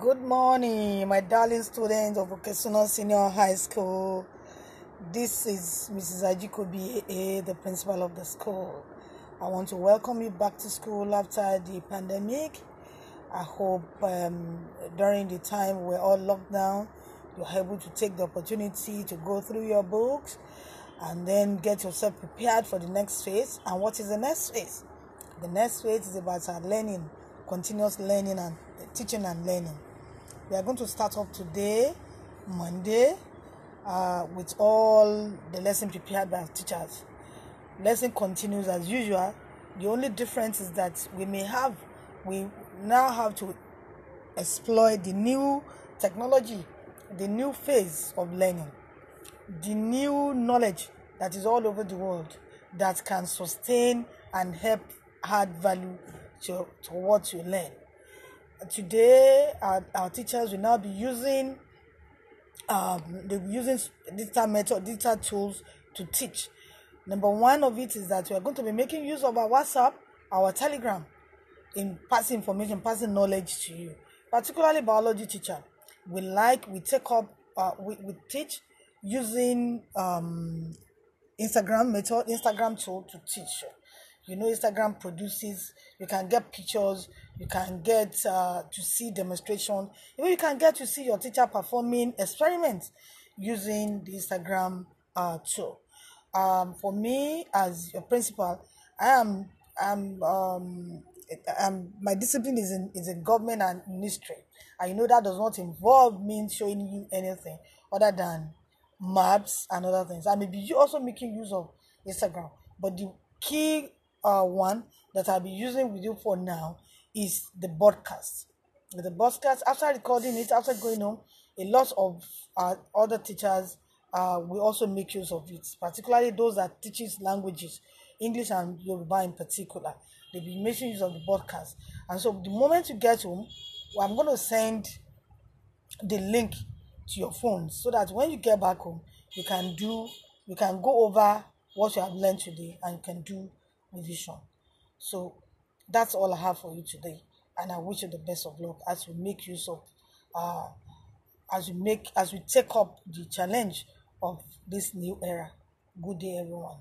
Good morning, my darling students of Vocational Senior High School. This is Mrs. Ajikobi AA, the principal of the school. I want to welcome you back to school after the pandemic. I hope um, during the time we're all locked down, you're able to take the opportunity to go through your books and then get yourself prepared for the next phase. And what is the next phase? The next phase is about our learning, continuous learning and teaching and learning. We are going to start off today, Monday, uh, with all the lesson prepared by our teachers. Lesson continues as usual. The only difference is that we may have, we now have to exploit the new technology, the new phase of learning, the new knowledge that is all over the world that can sustain and help add value to, to what you learn. Today, our, our teachers will now be using um, they'll using digital method, digital tools to teach. Number one of it is that we are going to be making use of our WhatsApp, our Telegram, in passing information, passing knowledge to you. Particularly biology teacher, we like we take up uh, we, we teach using um, Instagram method, Instagram tool to teach. You know, Instagram produces. You can get pictures. You can get uh, to see demonstration. Even you can get to see your teacher performing experiments using the Instagram uh, tool. Um, for me, as your principal, I am I'm um um, my discipline is in is in government and ministry. I know that does not involve me showing you anything other than maps and other things. I may be also making use of Instagram, but the key uh, one that I'll be using with you for now is the broadcast. The broadcast, after recording it, after going home, a lot of uh, other teachers uh, will also make use of it, particularly those that teaches languages, English and Yoruba in particular. They'll be making use of the broadcast. And so the moment you get home, I'm going to send the link to your phone so that when you get back home, you can do, you can go over what you have learned today and you can do revision. So that's all I have for you today. And I wish you the best of luck as we make use of, uh, as we make, as we take up the challenge of this new era. Good day, everyone.